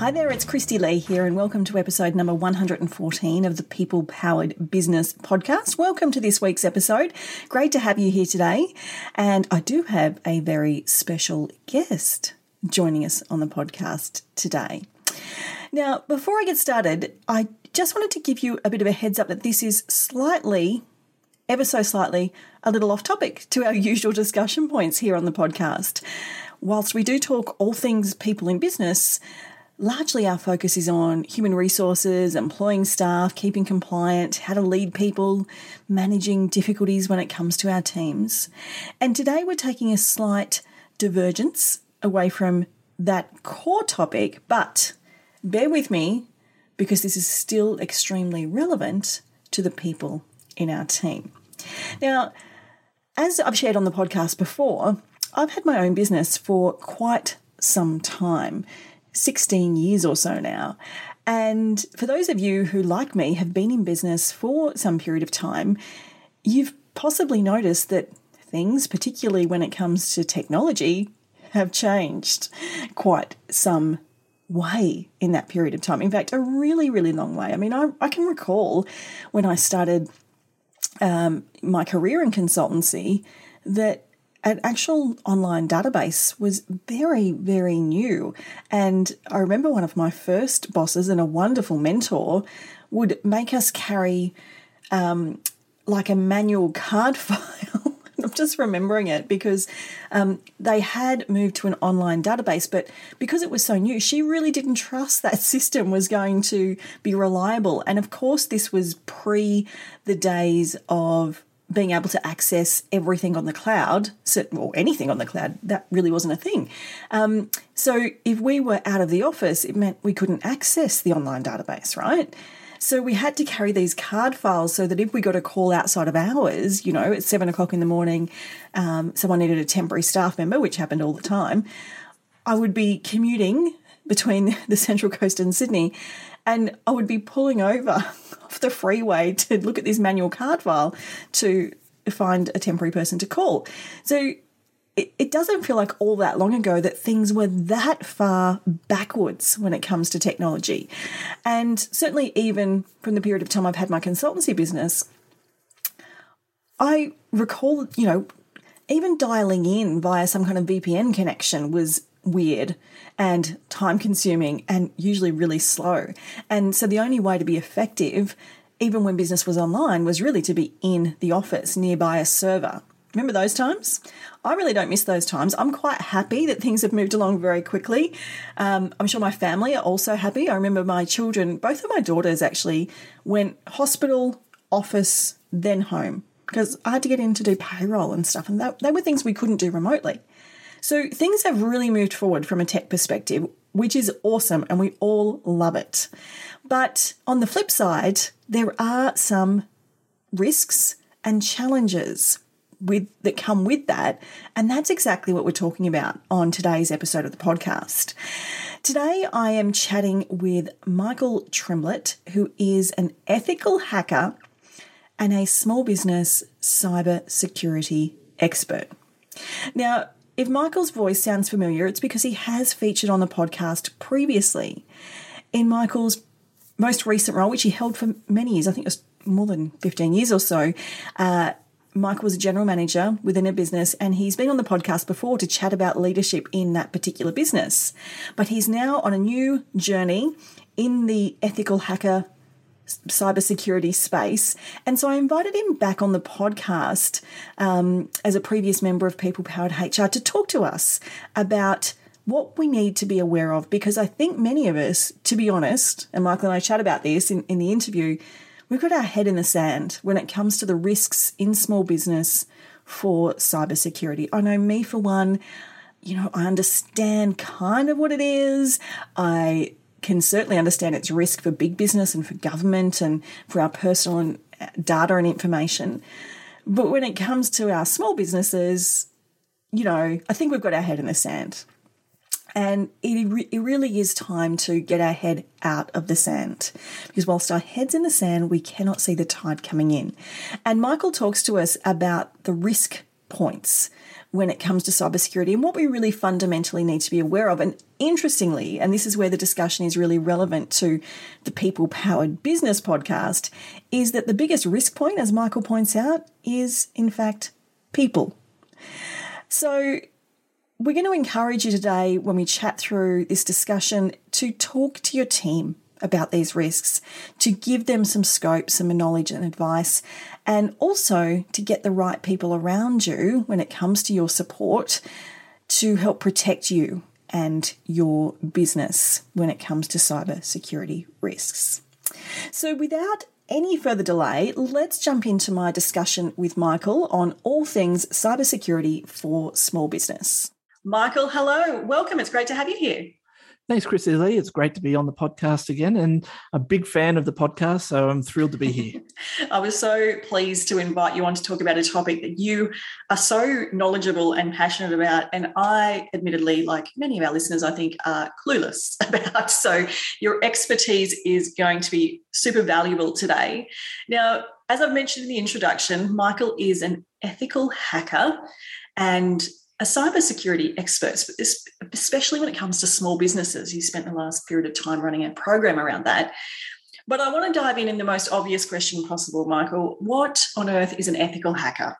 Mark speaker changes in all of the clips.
Speaker 1: Hi there, it's Christy Lee here, and welcome to episode number 114 of the People Powered Business Podcast. Welcome to this week's episode. Great to have you here today. And I do have a very special guest joining us on the podcast today. Now, before I get started, I just wanted to give you a bit of a heads up that this is slightly, ever so slightly, a little off topic to our usual discussion points here on the podcast. Whilst we do talk all things people in business, largely our focus is on human resources, employing staff, keeping compliant, how to lead people, managing difficulties when it comes to our teams. And today we're taking a slight divergence away from that core topic, but bear with me because this is still extremely relevant to the people in our team. Now, as I've shared on the podcast before, I've had my own business for quite some time. 16 years or so now. And for those of you who, like me, have been in business for some period of time, you've possibly noticed that things, particularly when it comes to technology, have changed quite some way in that period of time. In fact, a really, really long way. I mean, I, I can recall when I started um, my career in consultancy that an actual online database was very, very new. And I remember one of my first bosses and a wonderful mentor would make us carry um, like a manual card file. I'm just remembering it because um, they had moved to an online database, but because it was so new, she really didn't trust that system was going to be reliable. And of course, this was pre the days of being able to access everything on the cloud, or anything on the cloud, that really wasn't a thing. Um, so if we were out of the office, it meant we couldn't access the online database, right? So we had to carry these card files so that if we got a call outside of hours, you know, at seven o'clock in the morning, um, someone needed a temporary staff member, which happened all the time, I would be commuting between the Central Coast and Sydney and I would be pulling over off the freeway to look at this manual card file to find a temporary person to call. So it, it doesn't feel like all that long ago that things were that far backwards when it comes to technology. And certainly, even from the period of time I've had my consultancy business, I recall, you know, even dialing in via some kind of VPN connection was weird and time consuming and usually really slow. And so the only way to be effective, even when business was online, was really to be in the office nearby a server. Remember those times? I really don't miss those times. I'm quite happy that things have moved along very quickly. Um, I'm sure my family are also happy. I remember my children, both of my daughters actually, went hospital, office, then home because I had to get in to do payroll and stuff, and that, they were things we couldn't do remotely. So things have really moved forward from a tech perspective, which is awesome and we all love it. But on the flip side, there are some risks and challenges with that come with that, and that's exactly what we're talking about on today's episode of the podcast. Today I am chatting with Michael Trimblett, who is an ethical hacker and a small business cyber security expert. Now, if Michael's voice sounds familiar, it's because he has featured on the podcast previously. In Michael's most recent role, which he held for many years, I think it was more than 15 years or so, uh, Michael was a general manager within a business, and he's been on the podcast before to chat about leadership in that particular business. But he's now on a new journey in the ethical hacker cybersecurity space. And so I invited him back on the podcast um, as a previous member of People Powered HR to talk to us about what we need to be aware of because I think many of us, to be honest, and Michael and I chat about this in, in the interview, we've got our head in the sand when it comes to the risks in small business for cybersecurity. I know me for one, you know, I understand kind of what it is. I can certainly understand its risk for big business and for government and for our personal and uh, data and information. But when it comes to our small businesses, you know, I think we've got our head in the sand. And it, re- it really is time to get our head out of the sand. Because whilst our head's in the sand, we cannot see the tide coming in. And Michael talks to us about the risk points when it comes to cybersecurity and what we really fundamentally need to be aware of. And interestingly, and this is where the discussion is really relevant to the People Powered Business podcast, is that the biggest risk point, as Michael points out, is in fact people. So, we're going to encourage you today when we chat through this discussion to talk to your team about these risks, to give them some scope, some knowledge and advice, and also to get the right people around you when it comes to your support to help protect you and your business when it comes to cyber security risks. So, without any further delay, let's jump into my discussion with Michael on all things cybersecurity for small business. Michael, hello. Welcome. It's great to have you here.
Speaker 2: Thanks, Chris Lee. It's great to be on the podcast again and a big fan of the podcast. So I'm thrilled to be here.
Speaker 1: I was so pleased to invite you on to talk about a topic that you are so knowledgeable and passionate about. And I, admittedly, like many of our listeners, I think are clueless about. So your expertise is going to be super valuable today. Now, as I've mentioned in the introduction, Michael is an ethical hacker and a cybersecurity expert, this especially when it comes to small businesses. He spent the last period of time running a program around that. But I want to dive in in the most obvious question possible, Michael. What on earth is an ethical hacker?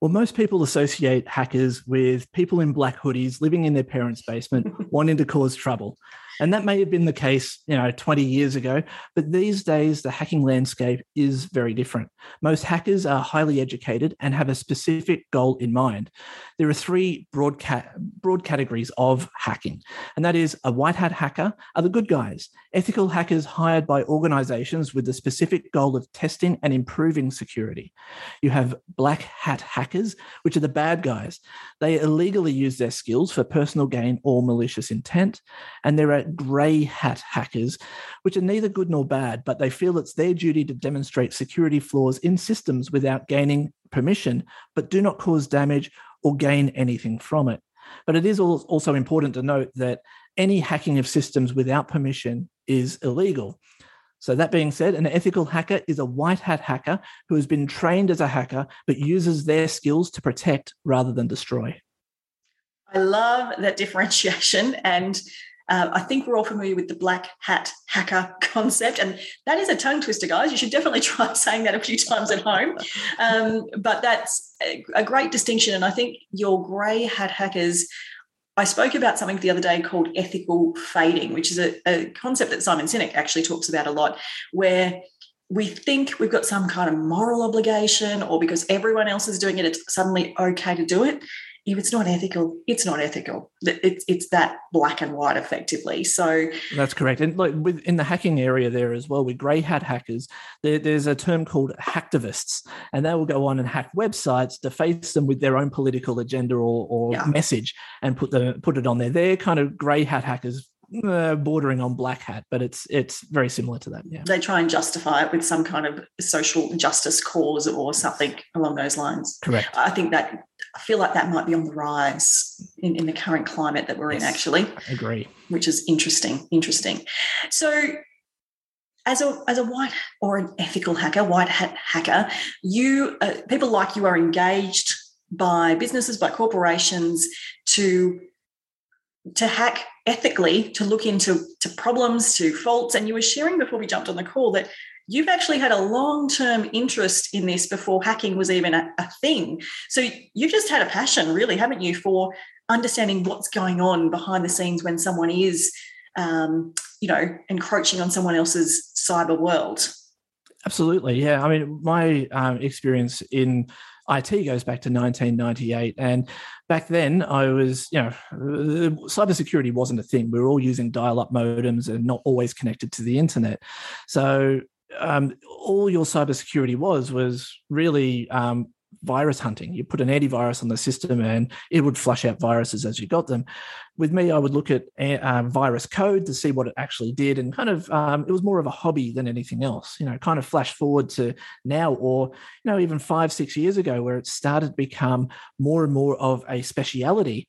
Speaker 2: Well, most people associate hackers with people in black hoodies living in their parents' basement wanting to cause trouble. And that may have been the case, you know, 20 years ago, but these days the hacking landscape is very different. Most hackers are highly educated and have a specific goal in mind. There are three broad, ca- broad categories of hacking, and that is a white hat hacker are the good guys, ethical hackers hired by organizations with the specific goal of testing and improving security. You have black hat hackers, which are the bad guys. They illegally use their skills for personal gain or malicious intent. And there are grey hat hackers, which are neither good nor bad, but they feel it's their duty to demonstrate security flaws in systems without gaining permission, but do not cause damage or gain anything from it. But it is also important to note that any hacking of systems without permission is illegal. So, that being said, an ethical hacker is a white hat hacker who has been trained as a hacker but uses their skills to protect rather than destroy.
Speaker 1: I love that differentiation. And uh, I think we're all familiar with the black hat hacker concept, and that is a tongue twister, guys. You should definitely try saying that a few times at home. Um, but that's a, great distinction, and I think your grey hat hackers. I spoke about something the other day called ethical fading, which is a, a concept that Simon Sinek actually talks about a lot, where we think we've got some kind of moral obligation, or because everyone else is doing it, it's suddenly okay to do it if it's not ethical, it's not ethical. It's it's that black and white effectively. So
Speaker 2: that's correct. And like with in the hacking area there as well, with grey hat hackers, there, there's a term called hacktivists, and they will go on and hack websites, deface them with their own political agenda or, or yeah. message, and put the put it on there. They're kind of grey hat hackers uh, bordering on black hat, but it's it's very similar to that. Yeah,
Speaker 1: they try and justify it with some kind of social justice cause or something along those lines.
Speaker 2: Correct.
Speaker 1: I think that I feel like that might be on the rise in, in the current climate that we're yes, in. Actually,
Speaker 2: I agree.
Speaker 1: Which is interesting. Interesting. So. As a, as a white or an ethical hacker, white hat hacker, you uh, people like you are engaged by businesses, by corporations to to hack ethically, to look into to problems, to faults. And you were sharing before we jumped on the call that you've actually had a long term interest in this before hacking was even a, a, thing. So you've just had a passion, really, haven't you, for understanding what's going on behind the scenes when someone is, um, you know, encroaching on someone else's cyber world.
Speaker 2: Absolutely, yeah. I mean, my um, experience in IT goes back to 1998. And back then, I was, you know, cybersecurity wasn't a thing. We were all using dial up modems and not always connected to the internet. So, um, all your cybersecurity was was really um, virus hunting. You put an antivirus on the system and it would flush out viruses as you got them. With me, I would look at um, virus code to see what it actually did, and kind of um, it was more of a hobby than anything else. You know, kind of flash forward to now, or you know, even five six years ago, where it started to become more and more of a speciality.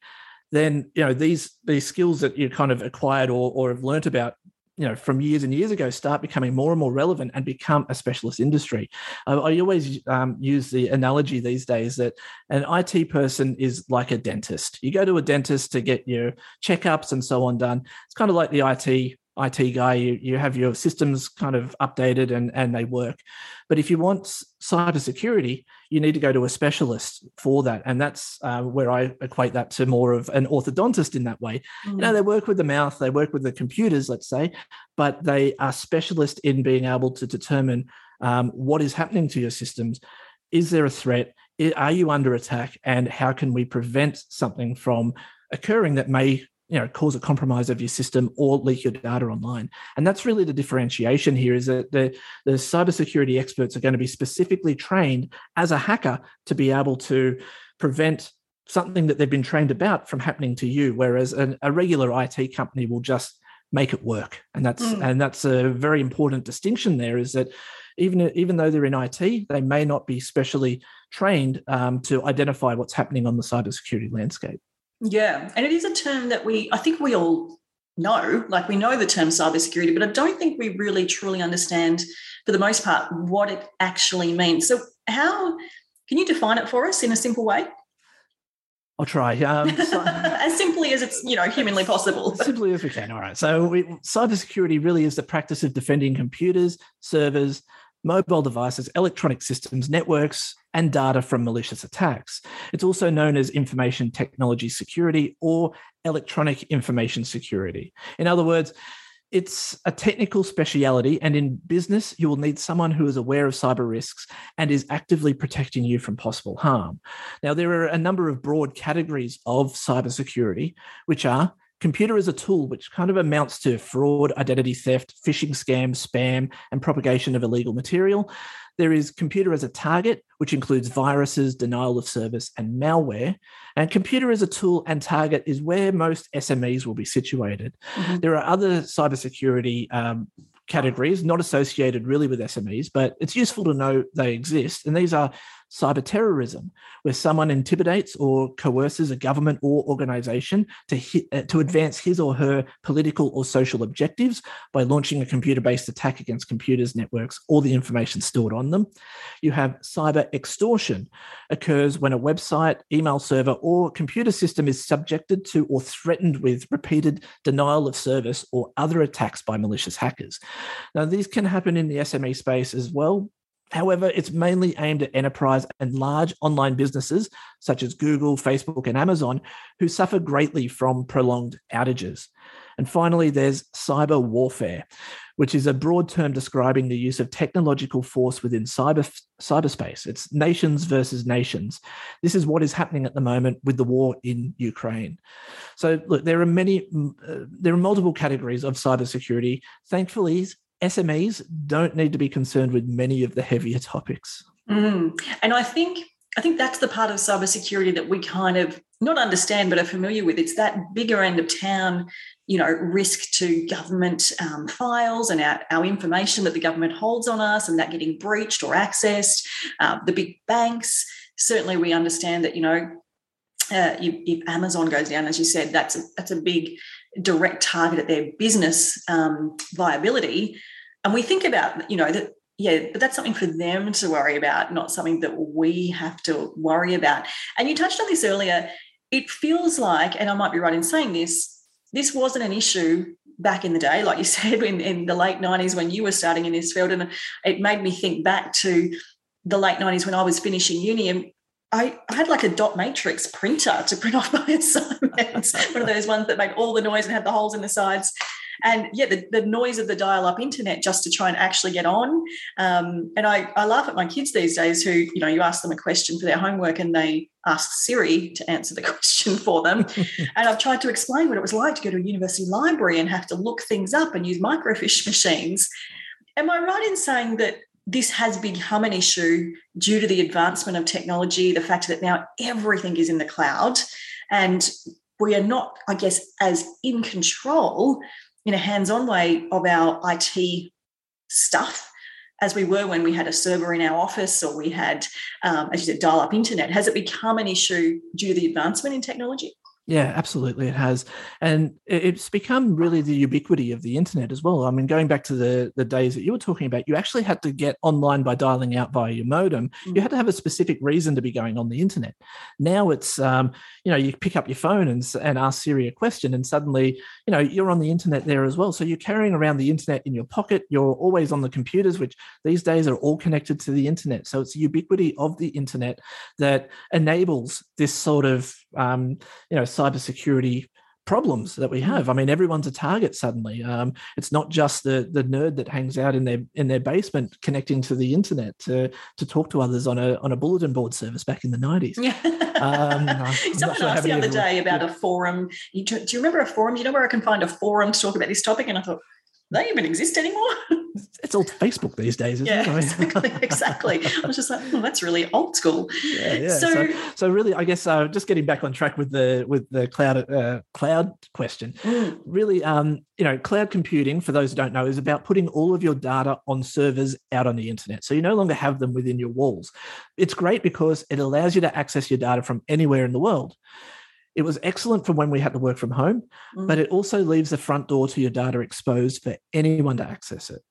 Speaker 2: Then you know these these skills that you kind of acquired or or have learnt about you know from years and years ago start becoming more and more relevant and become a specialist industry. Uh, i always um, use the analogy these days that an it person is like a dentist. You go to a dentist to get your checkups and so on done. It's kind of like the it IT guy, you, you have your systems kind of updated and, and they work. But if you want cybersecurity, you need to go to a specialist for that. And that's uh, where I equate that to more of an orthodontist in that way. Mm. You know, mm. they work with the mouth, they work with the computers, let's say, but they are specialist in being able to determine um, what is happening to your systems. Is there a threat? Are you under attack? And how can we prevent something from occurring that may you know cause a compromise of your system or leak your data online. And that's really the differentiation here is that the, the cybersecurity experts are going to be specifically trained as a hacker to be able to prevent something that they've been trained about from happening to you whereas an, a regular IT company will just make it work. And that's mm. and that's a very important distinction there is that even even though they're in IT they may not be specially trained um, to identify what's happening on the cybersecurity landscape
Speaker 1: yeah, and it is a term that we, I think we all know, like we know the term cybersecurity, but I don't think we really truly understand, for the most part, what it actually means. So, how can you define it for us in a simple way?
Speaker 2: I'll try. Um,
Speaker 1: so, as simply as it's you know humanly possible.
Speaker 2: simply as we can. All right. So, we, cybersecurity really is the practice of defending computers, servers, mobile devices, electronic systems, networks, and data from malicious attacks. It's also known as information technology security or electronic information security. In other words, it's a technical speciality, and in business, you will need someone who is aware of cyber risks and is actively protecting you from possible harm. Now, there are a number of broad categories of cybersecurity, which are computer as a tool, which kind of amounts to fraud, identity theft, phishing scams, spam, and propagation of illegal material. There is computer as a target, which includes viruses, denial of service, and malware. And computer as a tool and target is where most SMEs will be situated. Mm-hmm. There are other cybersecurity um, categories not associated really with SMEs, but it's useful to know they exist. And these are cyber terrorism, where someone intimidates or coerces a government or organization to, hit, uh, to advance his or her political or social objectives by launching a computer based attack against computers, networks, or the information stored on them. You have cyber extortion, occurs when a website, email server, or computer system is subjected to or threatened with repeated denial of service or other attacks by malicious hackers. Now, these can happen in the SME space as well, However, it's mainly aimed at enterprise and large online businesses such as Google, Facebook, and Amazon, who suffer greatly from prolonged outages. And finally, there's cyber warfare, which is a broad term describing the use of technological force within cyber, cyberspace. It's nations versus nations. This is what is happening at the moment with the war in Ukraine. So, look, there are many, uh, there are multiple categories of cybersecurity. Thankfully, SMEs don't need to be concerned with many of the heavier topics.
Speaker 1: Mm. And I think I think that's the part of cybersecurity that we kind of not understand but are familiar with. It's that bigger end of town, you know, risk to government um, files and our, our, information that the government holds on us and that getting breached or accessed. Uh, the big banks, certainly we understand that, you know, uh, if, if, Amazon goes down, as you said, that's a, that's a big direct target at their business um, viability. And we think about, you know, that, yeah, but that's something for them to worry about, not something that we have to worry about. And you touched on this earlier. It feels like, and I might be right in saying this, this wasn't an issue back in the day, like you said, in, in the late 90s when you were starting in this field. And it made me think back to the late 90s when I was finishing uni and I, I had like a dot matrix printer to print off my assignments, one of those ones that made all the noise and had the holes in the sides. And yeah, the, the noise of the dial up internet just to try and actually get on. Um, and I, I laugh at my kids these days who, you know, you ask them a question for their homework and they ask Siri to answer the question for them. and I've tried to explain what it was like to go to a university library and have to look things up and use microfiche machines. Am I right in saying that this has become an issue due to the advancement of technology, the fact that now everything is in the cloud, and we are not, I guess, as in control in a hands on way of our IT stuff as we were when we had a server in our office or we had, um, as you said, dial up internet? Has it become an issue due to the advancement in technology?
Speaker 2: Yeah, absolutely, it has, and it's become really the ubiquity of the internet as well. I mean, going back to the the days that you were talking about, you actually had to get online by dialing out via your modem. Mm. You had to have a specific reason to be going on the internet. Now it's, um, you know, you pick up your phone and and ask Siri a question, and suddenly, you know, you're on the internet there as well. So you're carrying around the internet in your pocket. You're always on the computers, which these days are all connected to the internet. So it's the ubiquity of the internet that enables this sort of, um, you know cybersecurity problems that we mm. have. I mean, everyone's a target suddenly. Um, it's not just the the nerd that hangs out in their in their basement connecting to the internet to to talk to others on a on a bulletin board service back in the nineties.
Speaker 1: Yeah. Um, Someone sure asked the other day about a forum. You, do you remember a forum? Do you know where I can find a forum to talk about this topic? And I thought, they even exist anymore.
Speaker 2: it's all Facebook these days, isn't
Speaker 1: yeah, it? exactly, exactly. I was just like, oh, that's really old school.
Speaker 2: Yeah, yeah. So, so, so really, I guess uh, just getting back on track with the with the cloud uh, cloud question. Mm. Really, um, you know, cloud computing, for those who don't know, is about putting all of your data on servers out on the internet. So you no longer have them within your walls. It's great because it allows you to access your data from anywhere in the world. It was excellent for when we had to work from home, mm. but it also leaves the front door to your data exposed for anyone to access it.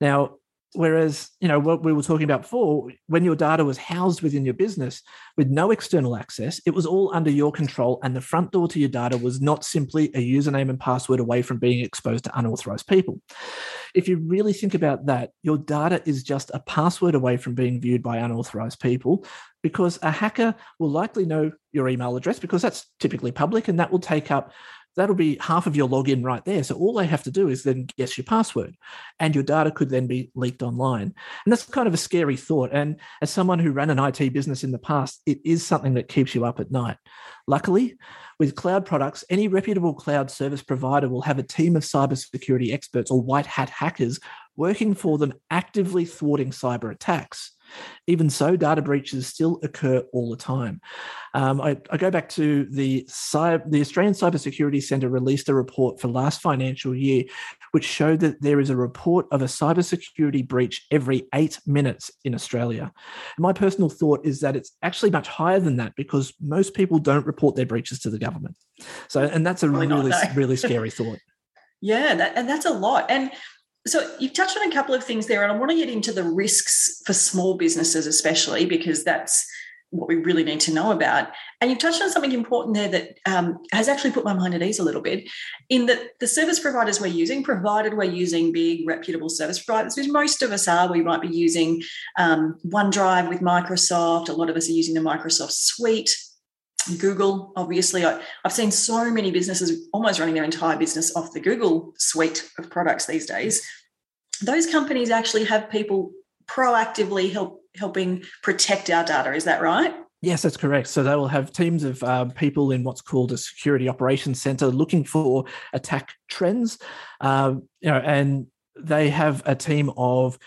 Speaker 2: Now, Whereas, you know, what we were talking about before, when your data was housed within your business with no external access, it was all under your control. And the front door to your data was not simply a username and password away from being exposed to unauthorized people. If you really think about that, your data is just a password away from being viewed by unauthorized people because a hacker will likely know your email address because that's typically public and that will take up that'll be half of your login right there. So all they have to do is then guess your password, and your data could then be leaked online. And that's kind of a scary thought. And as someone who ran an IT business in the past, it is something that keeps you up at night. Luckily, with cloud products, any reputable cloud service provider will have a team of cybersecurity experts or white hat hackers working for them, actively thwarting cyber attacks. Even so, data breaches still occur all the time. Um, I, I, go back to the, the Australian Cybersecurity Centre released a report for last financial year, which showed that there is a report of a cybersecurity breach every eight minutes in Australia. And my personal thought is that it's actually much higher than that because most people don't report their breaches to the government. So, and that's a Probably really, really scary thought.
Speaker 1: Yeah, that, and that's a lot. And so you've touched on a couple of things there, and I want to get into the risks for small businesses, especially because that's what we really need to know about. And you've touched on something important there that um, has actually put my mind at ease a little bit. In that the service providers we're using, provided we're using big reputable service providers, which most of us are, we might be using um, OneDrive with Microsoft. A lot of us are using the Microsoft Suite. Google, obviously, I, have seen so many businesses almost running their entire business off the Google suite of products these days. Those companies actually have people proactively help helping protect our data. Is that right?
Speaker 2: Yes, that's correct. So they will have teams of um, people in what's called a security operations center looking for attack trends, um, you know, and they have a team of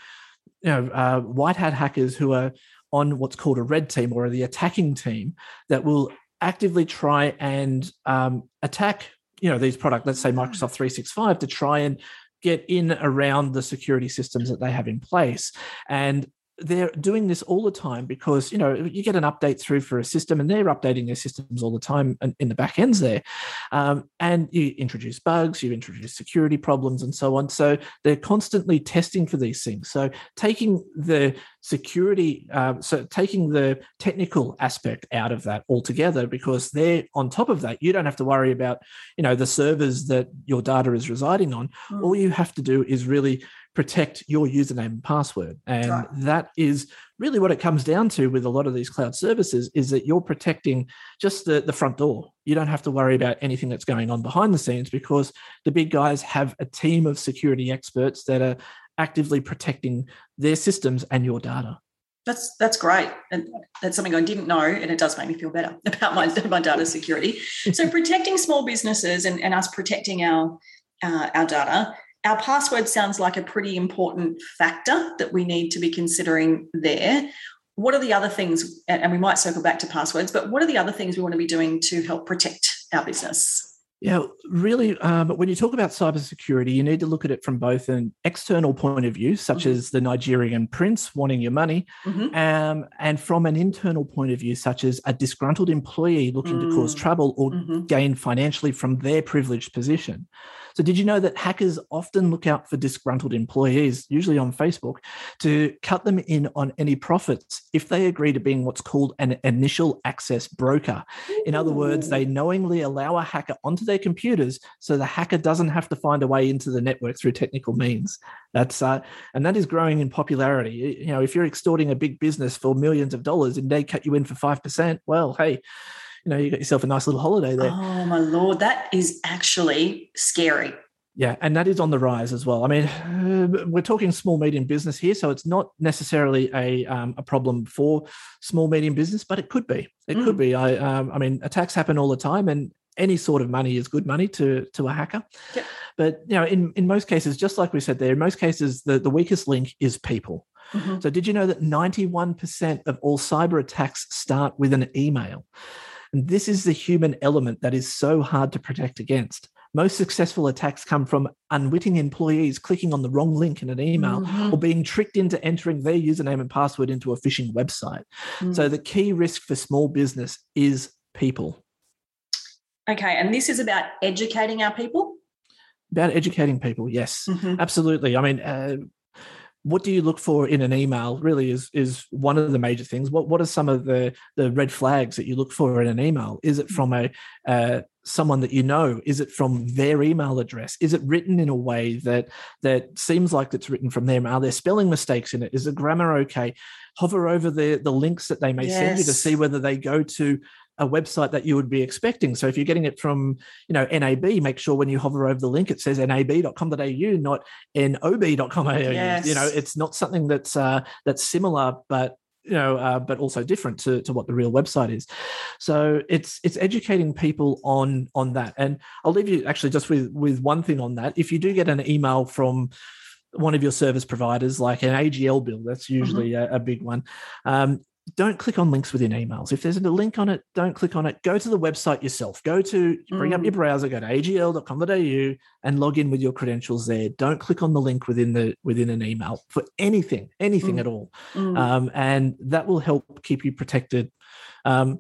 Speaker 2: you know uh, white hat hackers who are on what's called a red team or the attacking team that will actively try and um, attack you know these products let's say mm. microsoft 365 to try and get in around the security systems that they have in place and they're doing this all the time because you know you get an update through for a system and they're updating their systems all the time in the back ends there. Um, and you introduce bugs you introduce security problems and so on. So they're constantly testing for these things. So taking the security uh, so taking the technical aspect out of that altogether because they're on top of that you don't have to worry about you know the servers that your data is residing on. Mm. all you have to do is really protect your username and password. And right. that is really what it comes down to with a lot of these cloud services is that you're protecting just the, the front door. You don't have to worry about anything that's going on behind the scenes because the big guys have a team of security experts that are actively protecting their systems and your data.
Speaker 1: That's that's great, and that's something I didn't know, and it does make me feel better about my my data security. so protecting small businesses and, and us protecting our uh, our data our password sounds like a pretty important factor that we need to be considering there. What are the other things, and we might circle back to passwords, but what are the other things we want to be doing to help protect our business?
Speaker 2: Yeah, really. Um, when you talk about cybersecurity, you need to look at it from both an external point of view, such mm-hmm. as the Nigerian prince wanting your money, mm-hmm. um, and from an internal point of view, such as a disgruntled employee looking mm-hmm. to cause mm. trouble or mm-hmm. gain financially from their privileged position. So, did you know that hackers often look out for disgruntled employees, usually on Facebook, to cut them in on any profits if they agree to being what's called an initial access broker? In other words, they knowingly allow a hacker onto their computers so the hacker doesn't have to find a way into the network through technical means. That's uh, and that is growing in popularity. You know, if you're extorting a big business for millions of dollars and they cut you in for five percent, well, hey you know, you got yourself a nice little holiday there.
Speaker 1: Oh my lord, that is actually scary.
Speaker 2: Yeah, and that is on the rise as well. I mean, uh, we're talking small medium business here, so it's not necessarily a um, a problem for small medium business, but it could be. It mm. could be. I um, I mean, attacks happen all the time, and any sort of money is good money to to a hacker. Yep. But you know, in in most cases, just like we said there, in most cases, the the weakest link is people. Mm-hmm. So, did you know that ninety one percent of all cyber attacks start with an email? And this is the human element that is so hard to protect against. Most successful attacks come from unwitting employees clicking on the wrong link in an email mm-hmm. or being tricked into entering their username and password into a phishing website. Mm-hmm. So, the key risk for small business is people.
Speaker 1: Okay. And this is about educating our people?
Speaker 2: About educating people, yes, mm-hmm. absolutely. I mean, uh, what do you look for in an email really is is one of the major things. What what are some of the the red flags that you look for in an email? Is it from a uh, someone that you know? Is it from their email address? Is it written in a way that that seems like it's written from them? Are there spelling mistakes in it? Is the grammar okay? Hover over the the links that they may yes. send you to see whether they go to a website that you would be expecting. So if you're getting it from, you know, NAB, make sure when you hover over the link, it says nab.com.au, not nob.com.au. Yes. You know, it's not something that's uh, that's similar, but you know, uh, but also different to, to what the real website is. So it's it's educating people on on that. And I'll leave you actually just with with one thing on that. If you do get an email from one of your service providers, like an AGL bill, that's mm-hmm. usually mm-hmm. a, a, big one. Um, don't click on links within emails. If there's a link on it, don't click on it. Go to the website yourself. Go to bring mm. up your mm. browser, go to agl.com.au and log in with your credentials there. Don't click on the link within the within an email for anything, anything mm. at all. Mm. Um, and that will help keep you protected um,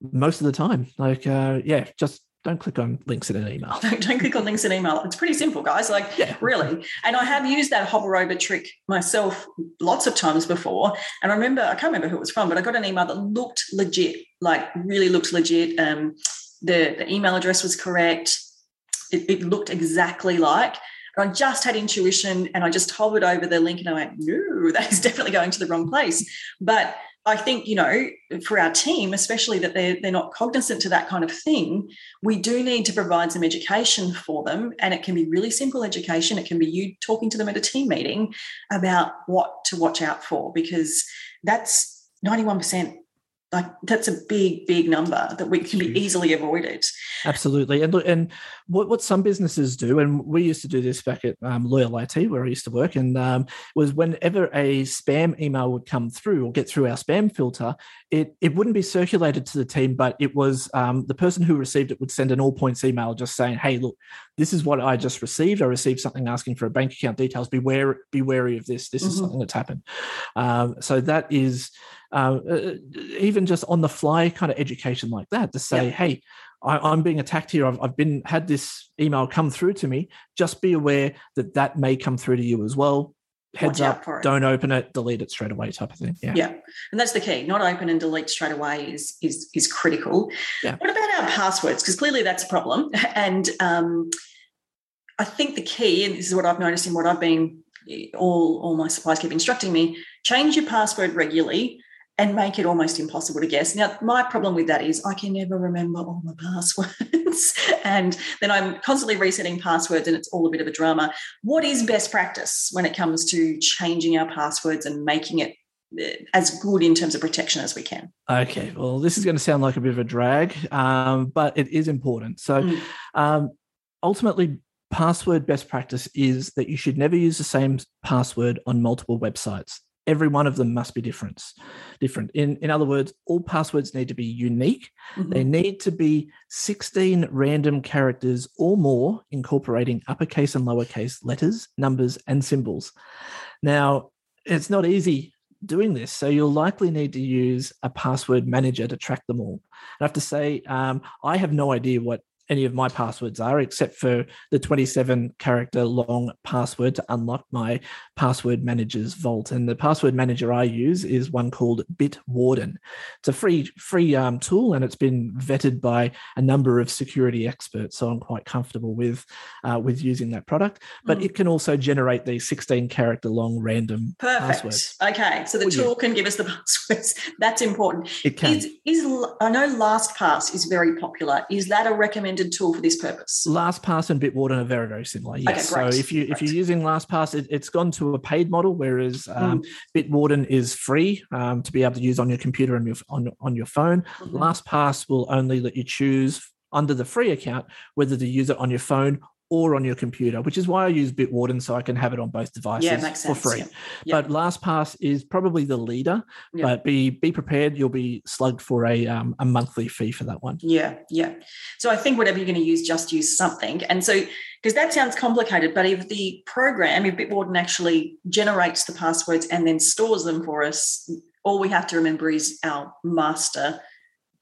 Speaker 2: most of the time. Like, uh, yeah, just don't click on links in an email.
Speaker 1: Don't, don't click on links in email. It's pretty simple, guys. Like, yeah. really. And I have used that hover over trick myself lots of times before. And I remember, I can't remember who it was from, but I got an email that looked legit, like really looked legit. Um, the, the email address was correct. It, it looked exactly like. And I just had intuition and I just hovered over the link and I went, no, that is definitely going to the wrong place. But I think, you know, for our team, especially that they're, they're not cognizant to that kind of thing, we do need to provide some education for them. And it can be really simple education. It can be you talking to them at a team meeting about what to watch out for, because that's 91% like that's a big big number that we can be easily avoided.
Speaker 2: Absolutely. And look and what, what some businesses do and we used to do this back at um, loyal it where i used to work and um, was whenever a spam email would come through or get through our spam filter it it wouldn't be circulated to the team but it was um, the person who received it would send an all points email just saying hey look this is what i just received. I received something asking for a bank account details. Beware be wary of this. This mm-hmm. is something that's happened. Um, so that is uh, uh, even just on the fly kind of education like that to say, hey, I, am being attacked here. I've, I've been had this email come through to me. Just be aware that that may come through to you as well. Heads up, don't open it, delete it straight away, type of thing. Yeah,
Speaker 1: yeah, and that's the key. Not open and delete straight away is is is critical. Yeah. What about our passwords? Because clearly that's a problem. And um, I think the key, and this is what I've noticed in what I've been all all my suppliers keep instructing me: change your password regularly and make it almost impossible to guess. Now, my problem with that is I can never remember all my passwords. and then I'm constantly resetting passwords and it's all a bit of a drama. What is best practice when it comes to changing our passwords and making it eh, as good in terms of protection as we can?
Speaker 2: Okay, well, this is going to sound like a bit of a drag, um, but it is important. So, mm. um, ultimately, password best practice is that you should never use the same password on multiple websites. Every one of them must be different. Different. In in other words, all passwords need to be unique. Mm-hmm. They need to be 16 random characters or more, incorporating uppercase and lowercase letters, numbers, and symbols. Now, it's not easy doing this. So you'll likely need to use a password manager to track them all. And I have to say, um, I have no idea what any of my passwords are, except for the 27 character long password to unlock my password manager's vault. And the password manager I use is one called Bitwarden. It's a free free um, tool, and it's been vetted by a number of security experts. So I'm quite comfortable with uh, with using that product. But mm. it can also generate these 16 character long random
Speaker 1: Perfect.
Speaker 2: passwords.
Speaker 1: Okay, so the tool yeah. can give us the passwords. That's important.
Speaker 2: It can.
Speaker 1: Is, is I know LastPass is very popular. Is that a recommended tool for this purpose?
Speaker 2: LastPass and Bitwarden are very, very similar. Yes. Okay, so if you great. if you're using LastPass, it, has gone to a paid model, whereas um, mm. Bitwarden is free um, to be able to use on your computer and your on, on your phone. Mm-hmm. LastPass will only let you choose under the free account whether to use it on your phone or on your computer, which is why I use Bitwarden so I can have it on both devices yeah, for free. Yeah. Yeah. But LastPass is probably the leader, but be be prepared. You'll be slugged for a um, a monthly fee for that one.
Speaker 1: Yeah, yeah. So I think whatever you're going to use, just use something. And so because that sounds complicated, but if the program, if Bitwarden actually generates the passwords and then stores them for us, all we have to remember is our master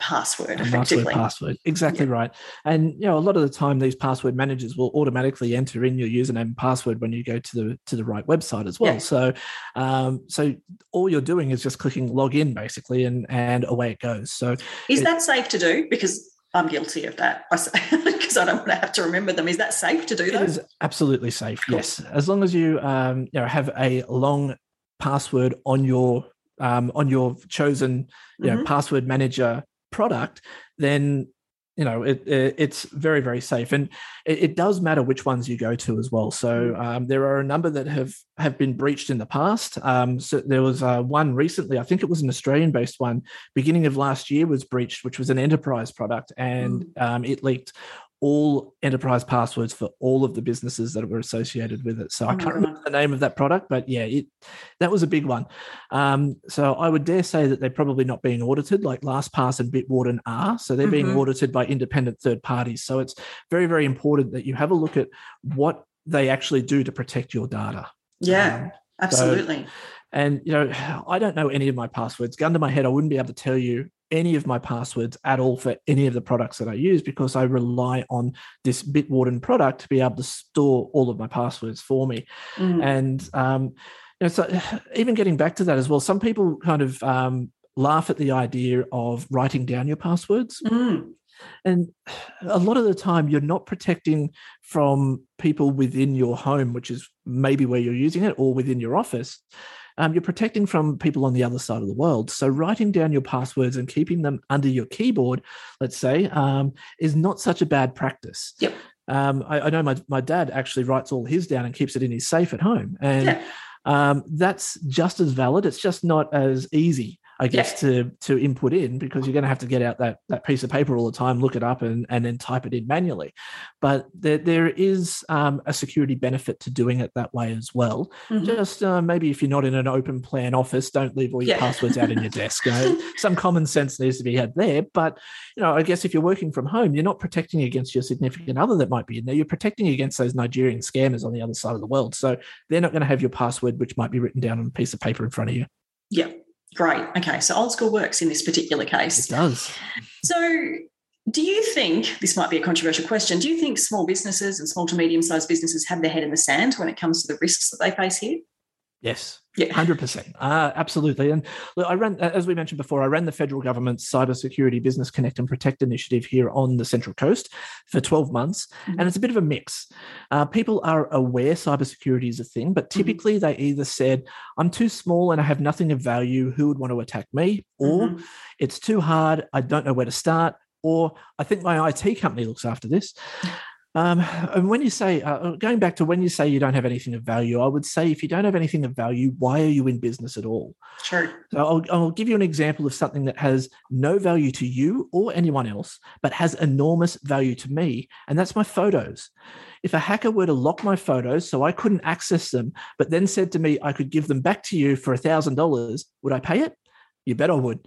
Speaker 1: password effectively.
Speaker 2: Password, password. Exactly yeah. right. And you know, a lot of the time these password managers will automatically enter in your username and password when you go to the to the right website as well. Yeah. So um, so all you're doing is just clicking log in basically and and away it goes. So
Speaker 1: is it, that safe to do? Because I'm guilty of that I because I don't want to have to remember them. Is that safe to do? That is
Speaker 2: absolutely safe. Cool. Yes, as long as you um, you know have a long password on your um, on your chosen you know mm-hmm. password manager product, then you know it, it, it's very very safe and it, it, does matter which ones you go to as well so mm. um, there are a number that have have been breached in the past um, so there was uh, one recently i think it was an australian based one beginning of last year was breached which was an enterprise product and mm. um, it leaked all enterprise passwords for all of the businesses that were associated with it. So I can't remember the name of that product, but yeah, it that was a big one. Um, so I would dare say that they're probably not being audited like LastPass and Bitwarden are. So they're mm-hmm. being audited by independent third parties. So it's very, very important that you have a look at what they actually do to protect your data.
Speaker 1: Yeah, um, absolutely.
Speaker 2: So, and you know, I don't know any of my passwords. Gun to my head, I wouldn't be able to tell you any of my passwords at all for any of the products that I use because I rely on this Bitwarden product to be able to store all of my passwords for me. Mm. And um, you know, so even getting back to that as well, some people kind of um, laugh at the idea of writing down your passwords.
Speaker 1: Mm.
Speaker 2: And a lot of the time, you're not protecting from people within your home, which is maybe where you're using it, or within your office um, you're protecting from people on the other side of the world. So writing down your passwords and keeping them under your keyboard, let's say, um, is not such a bad practice.
Speaker 1: Yep.
Speaker 2: Um, I, I, know my, my dad actually writes all his down and keeps it in his safe at home. And yeah. um, that's just as valid. It's just not as easy I guess, yeah. to to input in because you're going to have to get out that that piece of paper all the time, look it up, and and then type it in manually. But there there is um, a security benefit to doing it that way as well. Mm-hmm. Just uh, maybe if you're not in an open plan office, don't leave all your yeah. passwords out in your desk. You know, some common sense needs to be had there. But you know, I guess if you're working from home, you're not protecting against your significant other that might be in there. You're protecting against those Nigerian scammers on the other side of the world. So they're not going to have your password, which might be written down on a piece of paper in front of you.
Speaker 1: Yeah, Great. Okay. So old school works in this particular case.
Speaker 2: It does.
Speaker 1: So, do you think this might be a controversial question? Do you think small businesses and small to medium sized businesses have their head in the sand when it comes to the risks that they face here?
Speaker 2: Yes, yeah, hundred percent, uh, absolutely. And look, I ran, as we mentioned before, I ran the federal government's cybersecurity business connect and protect initiative here on the Central Coast for twelve months, mm-hmm. and it's a bit of a mix. Uh, people are aware cybersecurity is a thing, but mm-hmm. typically mm-hmm. they either said, "I'm too small and I have nothing of value. Who would want to attack me?" or mm-hmm. "It's too hard. I don't know where to start." Or I think my IT company looks after this. Um, and when you say, uh, going back to when you say you don't have anything of value, I would say if you don't have anything of value, why are you in business at all?
Speaker 1: Sure.
Speaker 2: So I'll, I'll give you an example of something that has no value to you or anyone else, but has enormous value to me, and that's my photos. If a hacker were to lock my photos so I couldn't access them, but then said to me I could give them back to you for $1,000, would I pay it? You bet I would.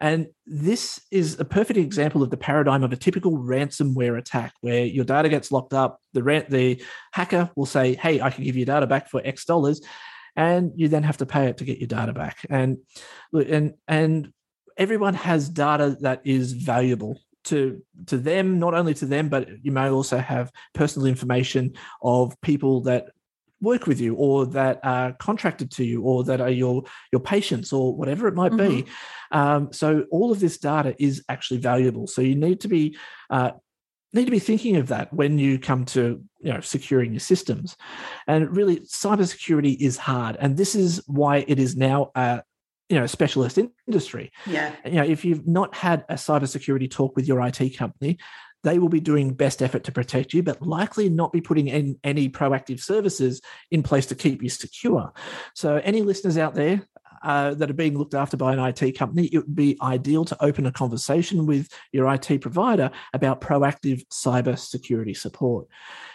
Speaker 2: And this is a perfect example of the paradigm of a typical ransomware attack where your data gets locked up. The, the hacker will say, Hey, I can give you data back for X dollars. And you then have to pay it to get your data back. And, and, and everyone has data that is valuable to to them not only to them but you may also have personal information of people that work with you or that are contracted to you or that are your your patients or whatever it might mm-hmm. be um, so all of this data is actually valuable. So you need to be uh, need to be thinking of that when you come to you know securing your systems. And really cybersecurity is hard. And this is why it is now a you know specialist industry.
Speaker 1: Yeah.
Speaker 2: You know if you've not had a cybersecurity talk with your IT company they will be doing best effort to protect you, but likely not be putting in any proactive services in place to keep you secure. So, any listeners out there uh, that are being looked after by an IT company, it would be ideal to open a conversation with your IT provider about proactive cyber security support.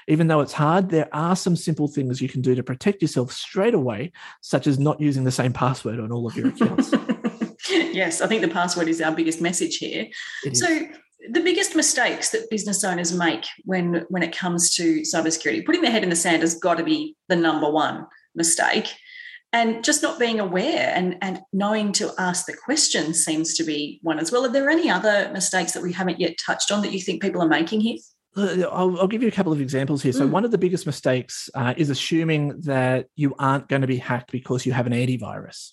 Speaker 2: Even though it's hard, there are some simple things you can do to protect yourself straight away, such as not using the same password on all of your accounts.
Speaker 1: yes, I think the password is our biggest message here. So, the biggest mistakes that business owners make when when it comes to cybersecurity, putting their head in the sand has got to be the number one mistake. And just not being aware and, and knowing to ask the question seems to be one as well. Are there any other mistakes that we haven't yet touched on that you think people are making here?
Speaker 2: Uh, I'll, I'll, give you a couple of examples here. So, mm. one of the biggest mistakes uh, is assuming that you aren't going to be hacked because you have an antivirus.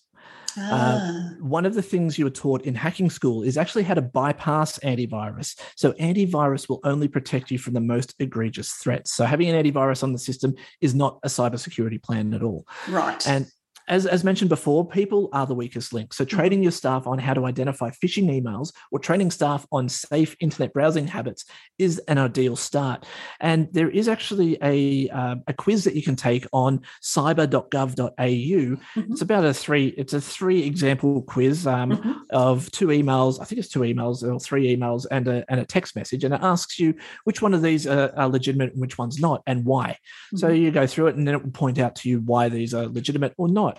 Speaker 2: Ah. Uh, one of the things you were taught in hacking school is actually how to bypass antivirus. So, antivirus will only protect you from the most egregious threats. So, having an antivirus on the system is not a cybersecurity plan at all.
Speaker 1: Right.
Speaker 2: And as, as mentioned before, people are the weakest link. So, mm-hmm. training your staff on how to identify phishing emails or training staff on safe internet browsing habits is an ideal start. And there is actually a, uh, a quiz that you can take on cyber.gov.au. Mm-hmm. It's about a three, it's a three example quiz um, mm-hmm. of two emails. I think it's two emails or three emails and a, and a text message. And it asks you which one of these are, are legitimate and which one's not and why. So, mm-hmm. you go through it and then it will point out to you why these are legitimate or not.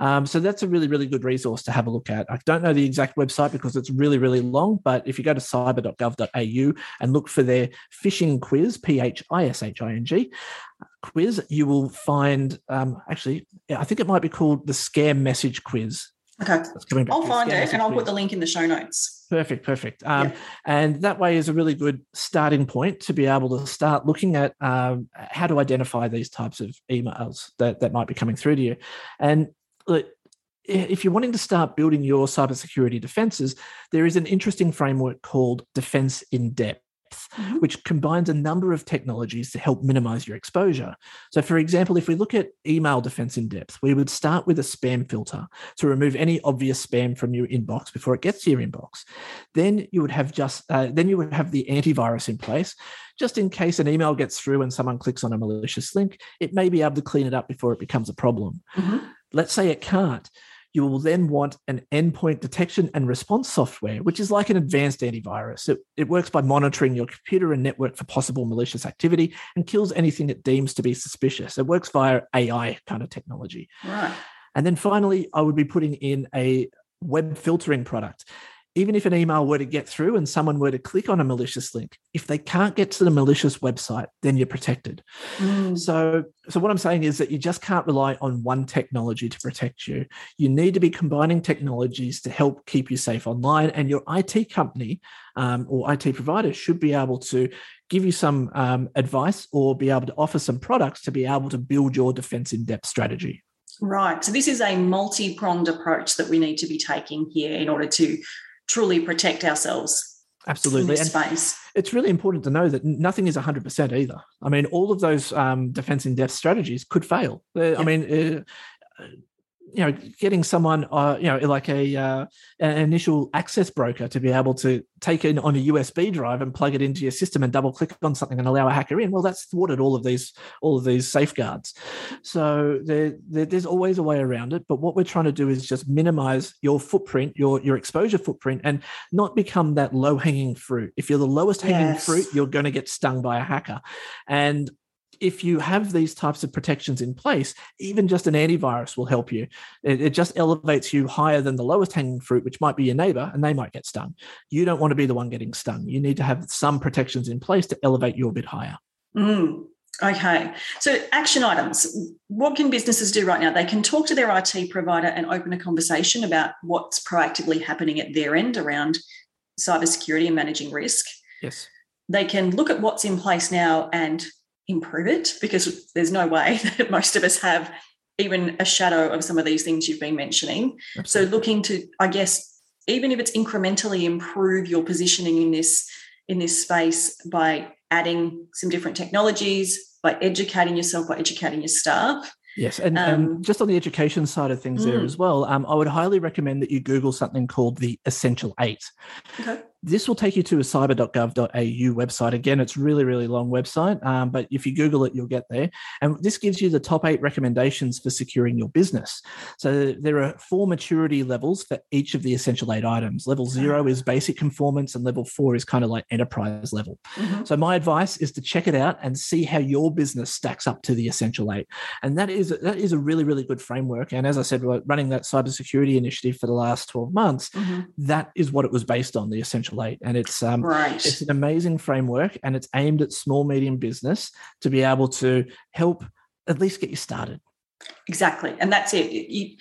Speaker 2: Um, so that's a really, really good resource to have a look at. I don't know the exact website because it's really, really long, but if you go to cyber.gov.au and look for their phishing quiz, P H I S H I N G, quiz, you will find um, actually, I think it might be called the scam message quiz.
Speaker 1: Okay. I'll find it and I'll put the link in the show notes.
Speaker 2: Perfect, perfect. Um, yeah. And that way is a really good starting point to be able to start looking at um, how to identify these types of emails that, that might be coming through to you. And look, if you're wanting to start building your cybersecurity defenses, there is an interesting framework called Defense in Depth mm-hmm. which combines a number of technologies to help minimize your exposure. So, for example, if we look at email defense in depth, we would start with a spam filter to remove any obvious spam from your inbox before it gets to your inbox. Then you would have just uh, then you would have the antivirus in place just in case an email gets through and someone clicks on a malicious link, it may be able to clean it up before it becomes a problem. Mm-hmm. Let's say it can't you will then want an endpoint detection and response software, which is like an advanced antivirus. It, it works by monitoring your computer and network for possible malicious activity and kills anything it deems to be suspicious. It works via AI kind of technology.
Speaker 1: Right.
Speaker 2: And then finally, I would be putting in a web filtering product even if an email were to get through and someone were to click on a malicious link, if they can't get to the malicious website, then you're protected. Mm. So, so what I'm saying is that you just can't rely on one technology to protect you. You need to be combining technologies to help keep you safe online, and your IT company um, or IT provider should be able to give you some um, advice or be able to offer some products to be able to build your defense in depth strategy.
Speaker 1: Right. So this is a multi pronged approach that we need to be taking here in order to truly protect ourselves
Speaker 2: absolutely and
Speaker 1: space.
Speaker 2: it's really important to know that nothing is 100% either. I mean all of those um, defense in depth strategies could fail. Uh, i mean uh, you know, getting someone, uh, you know, like a uh, an initial access broker to be able to take it on a USB drive and plug it into your system and double click on something and allow a hacker in. Well, that's thwarted all of these all of these safeguards. So there, there, there's always a way around it. But what we're trying to do is just minimize your footprint, your your exposure footprint, and not become that low hanging fruit. If you're the lowest hanging yes. fruit, you're going to get stung by a hacker. And if you have these types of protections in place, even just an antivirus will help you. It, it, just elevates you higher than the lowest hanging fruit, which might be your neighbor, and they might get stung. You don't want to be the one getting stung. You need to have some protections in place to elevate you a bit higher.
Speaker 1: Mm, okay. So, action items. What can businesses do right now? They can talk to their IT provider and open a conversation about what's proactively happening at their end around cybersecurity and managing risk.
Speaker 2: Yes.
Speaker 1: They can look at what's in place now and improve it because there's no way that most of us have even a shadow of some of these things you've been mentioning. Absolutely. So looking to, I guess, even if it's incrementally improve your positioning in this in this space by adding some different technologies, by educating yourself, by educating your staff.
Speaker 2: Yes, and, um, and just on the education side of things mm. there as well, um, I would highly recommend that you Google something called the Essential Eight. Okay this will take you to a cyber.gov.au website. Again, it's really, really long website, um, but if you Google it, you'll get there. And this gives you the top eight recommendations for securing your business. So there are four maturity levels for each of the essential eight items. Level zero is basic conformance, and level four is kind of like enterprise level. Mm-hmm. So my advice is to check it out and see how your business stacks up to the essential eight. And that is that is a really, really good framework. And as I said, we're running that cybersecurity initiative for the last 12 months. Mm-hmm. That is what it was based on, the essential eight and it's um, right. it's an amazing framework and it's aimed at small medium business to be able to help at least get you started.
Speaker 1: Exactly. And that's it. You,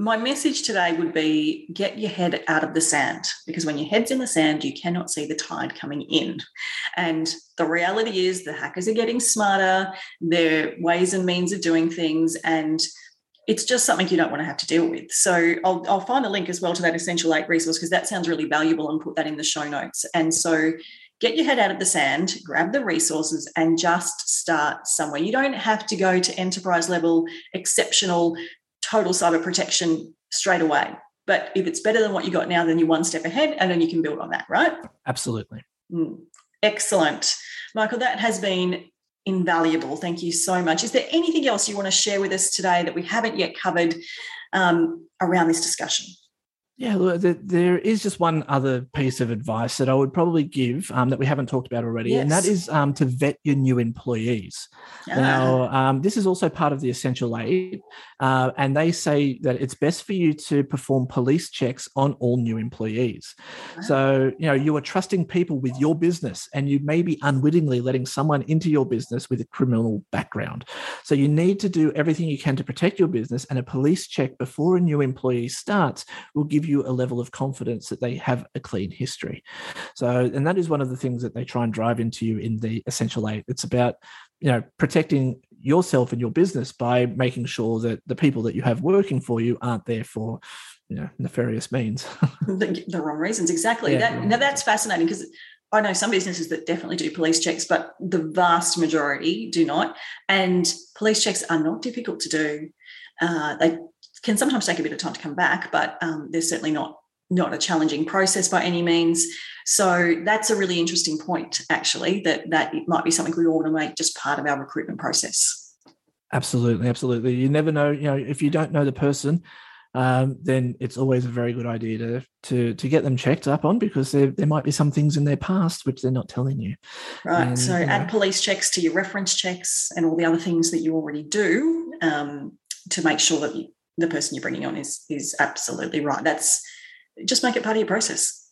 Speaker 1: my message today would be get your head out of the sand because when your head's in the sand you cannot see the tide coming in. And the reality is the hackers are getting smarter their ways and means of doing things and it's just something you don't want to have to deal with. So I'll, I'll find a link as well to that Essential Eight resource because that sounds really valuable and put that in the show notes. And so get your head out of the sand, grab the resources, and just start somewhere. You don't have to go to enterprise level, exceptional, total cyber protection straight away. But if it's better than what you got now, then you're one step ahead and then you can build on that, right?
Speaker 2: Absolutely.
Speaker 1: Mm. Excellent. Michael, that has been invaluable. Thank you so much. Is there anything else you want to share with us today that we haven't yet covered um, around this discussion?
Speaker 2: Yeah, there is just one other piece of advice that I would probably give um, that we haven't talked about already, yes. and that is um, to vet your new employees. Ah. Now, um, this is also part of the Essential Eight, uh, and they say that it's best for you to perform police checks on all new employees. Ah. So, you know, you are trusting people with your business, and you may be unwittingly letting someone into your business with a criminal background. So, you need to do everything you can to protect your business, and a police check before a new employee starts will give you a level of confidence that they have a clean history. So, and that is one of the things that they try and drive into you in the Essential Eight. It's about you know protecting yourself and your business by making sure that the people that you have working for you aren't there for you know nefarious means
Speaker 1: the, the, wrong reasons exactly yeah. that, now that's fascinating because I know some businesses that definitely do police checks, but the vast majority do not. And police checks are not difficult to do. Uh, they can sometimes take a bit of time to come back, but um, they're certainly not not a challenging process by any means. So that's a really interesting point, actually, that that it might be something we all want to make just part of our recruitment process.
Speaker 2: Absolutely, absolutely. You never know, you know, if you don't know the person, um, then it's always a very good idea to to to get them checked up on because there, there might be some things in their past which they're not telling you.
Speaker 1: Right. And, so you know, add police checks to your reference checks and all the other things that you already do um, to make sure that the person you're bringing on is is absolutely right. That's just make it part of your process.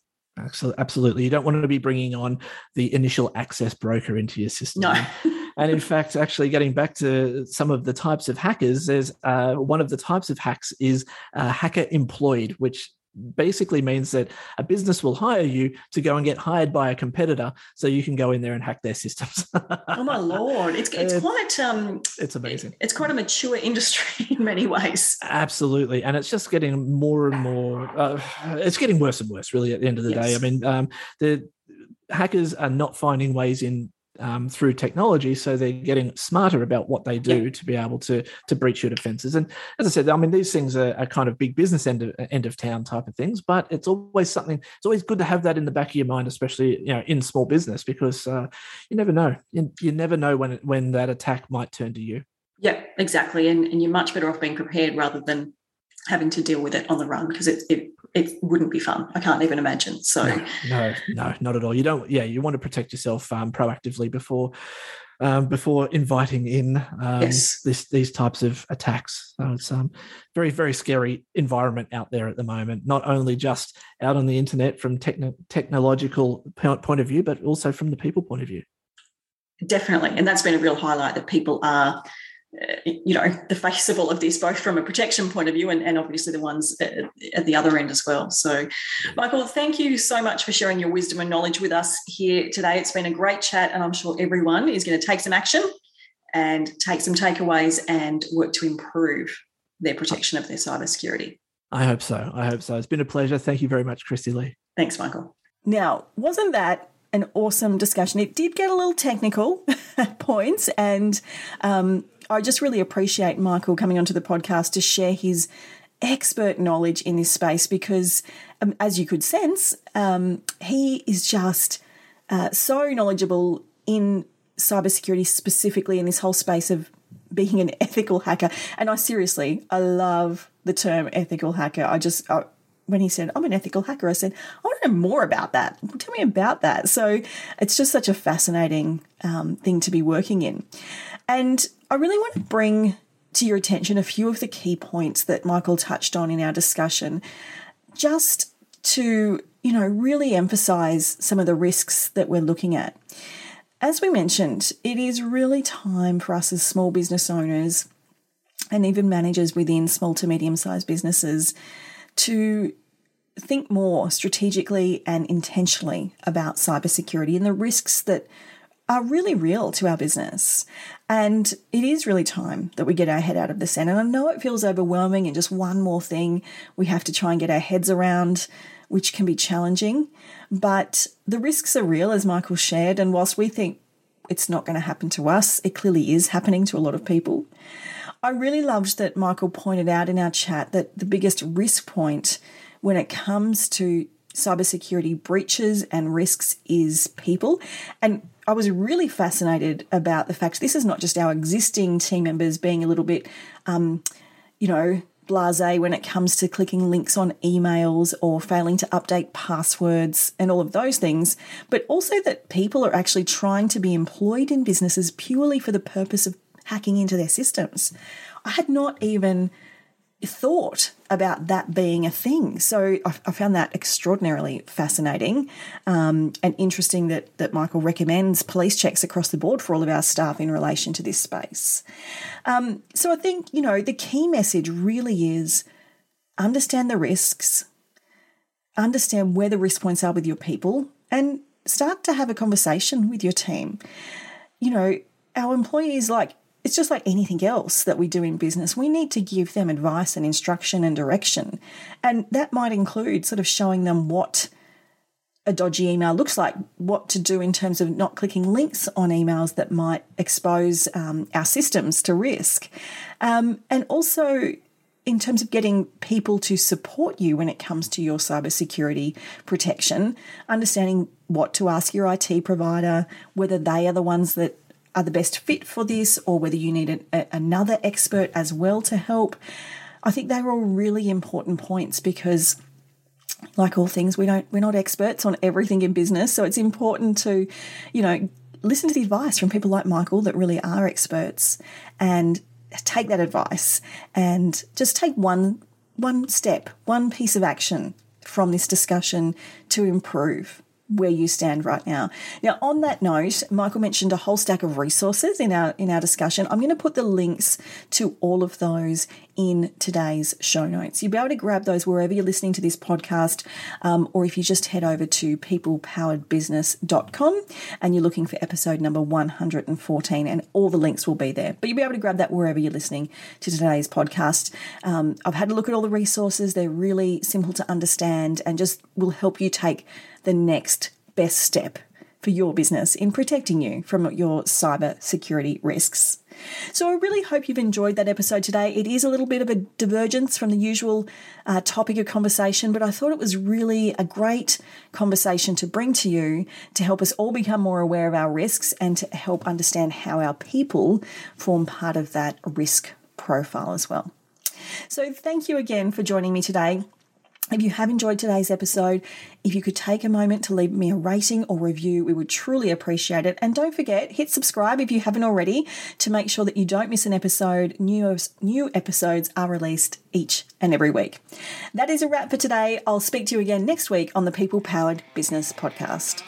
Speaker 2: Absolutely. You don't want to be bringing on the initial access broker into your system.
Speaker 1: No.
Speaker 2: and in fact, actually, getting back to some of the types of hackers, there's uh, one of the types of hacks is uh, hacker employed, which basically means that a business will hire you to go and get hired by a competitor so you can go in there and hack their systems.
Speaker 1: Oh my lord. It's, it's quite um
Speaker 2: it's amazing.
Speaker 1: it's quite a mature industry in many ways.
Speaker 2: Absolutely. And it's just getting more and more uh, it's getting worse and worse really at the end of the yes. day i mean um the hackers are not finding ways in um, through technology, so they're getting smarter about what they do to be able to to breach your defenses. And as I said, I mean these things are, are, kind of big business end of end of town type of things, but it's always something. It's always good to have that in the back of your mind, especially you know in small business, because uh, you never know. You, you never know when when that attack might turn to you.
Speaker 1: Yeah, exactly. And, and you're much better off being prepared rather than having to deal with it on the run because it, it it wouldn't be fun. I can't even imagine. So
Speaker 2: no, no, no, not at all. You don't. Yeah, you want to protect yourself um, proactively before um, before inviting in um, yes. this, these types of attacks. So it's um very very scary environment out there at the moment. Not only just out on the internet from techno- technological point of view, but also from the people point of view.
Speaker 1: Definitely, and that's been a real highlight that people are uh, you know the face of all of this both from a protection point of view and, and obviously the ones at, at, the other end as well. So michael thank you so much for sharing your wisdom and knowledge with us here today. It's been a great chat and i'm sure everyone is going to take some action and take some takeaways and work to improve their protection of their cybersecurity.
Speaker 2: I hope so. I hope so. It's been a pleasure. Thank you very much christy lee.
Speaker 1: Thanks michael. Now wasn't that an awesome discussion. It did get a little technical at points, and um, I just really appreciate Michael coming onto the podcast to share his expert knowledge in this space because, um, as you could sense, um, he is just uh, so knowledgeable in cybersecurity, specifically in this whole space of being an ethical hacker. And I seriously, I love the term ethical hacker. I just, I, when he said, I'm an ethical hacker, I said, I want to know more about that. Tell me about that. So it's just such a fascinating um, thing to be working in. And I really want to bring to your attention a few of the key points that Michael touched on in our discussion, just to, you know, really emphasize some of the risks that we're looking at. As we mentioned, it is really time for us as small business owners and even managers within small to medium sized businesses to think more strategically and intentionally about cybersecurity and the risks that are really real to our business. And it is really time that we get our head out of the sand. And I know it feels overwhelming and just one more thing we have to try and get our heads around, which can be challenging. But the risks are real, as Michael shared. And whilst we think it's not going to happen to us, it clearly is happening to a lot of people. I really loved that Michael pointed out in our chat that the biggest risk point when it comes to cybersecurity breaches and risks is people. And I was really fascinated about the fact this is not just our existing team members being a little bit, um, you know, blase when it comes to clicking links on emails or failing to update passwords and all of those things, but also that people are actually trying to be employed in businesses purely for the purpose of hacking into their systems. I had not even thought about that being a thing. So I, I found that extraordinarily fascinating um, and interesting that, that Michael recommends police checks across the board for all of our staff in relation to this space. Um, so I think, you know, the key message really is understand the risks, understand where the risk points are with your people, and start to have a conversation with your team. You know, our employees like it's just like anything else that we do in business. We need to give them advice and instruction and direction. And that might include sort of showing them what a dodgy email looks like, what to do in terms of not clicking links on emails that might expose um, our systems to risk. Um, and also, in terms of getting people to support you when it comes to your cybersecurity protection, understanding what to ask your IT provider, whether they are the ones that are the best fit for this or whether you need a, another expert as well to help. I think they're all really important points because like all things we don't we're not experts on everything in business so it's important to you know listen to the advice from people like Michael that really are experts and take that advice and just take one one step one piece of action from this discussion to improve where you stand right now. Now, on that note, Michael mentioned a whole stack of resources in our in our discussion. I'm going to put the links to all of those in today's show notes. You'll be able to grab those wherever you're listening to this podcast, um, or if you just head over to peoplepoweredbusiness.com and you're looking for episode number 114, and all the links will be there. But you'll be able to grab that wherever you're listening to today's podcast. Um, I've had a look at all the resources, they're really simple to understand and just will help you take the next best step for your business in protecting you from your cyber security risks. So, I really hope you've enjoyed that episode today. It is a little bit of a divergence from the usual uh, topic of conversation, but I thought it was really a great conversation to bring to you to help us all become more aware of our risks and to help understand how our people form part of that risk profile as well. So, thank you again for joining me today. If you have enjoyed today's episode, if you could take a moment to leave me a rating or review, we would truly appreciate it. And don't forget, hit subscribe if you haven't already to make sure that you don't miss an episode. New, new episodes are released each and every week. That is a wrap for today. I'll speak to you again next week on the People Powered Business Podcast.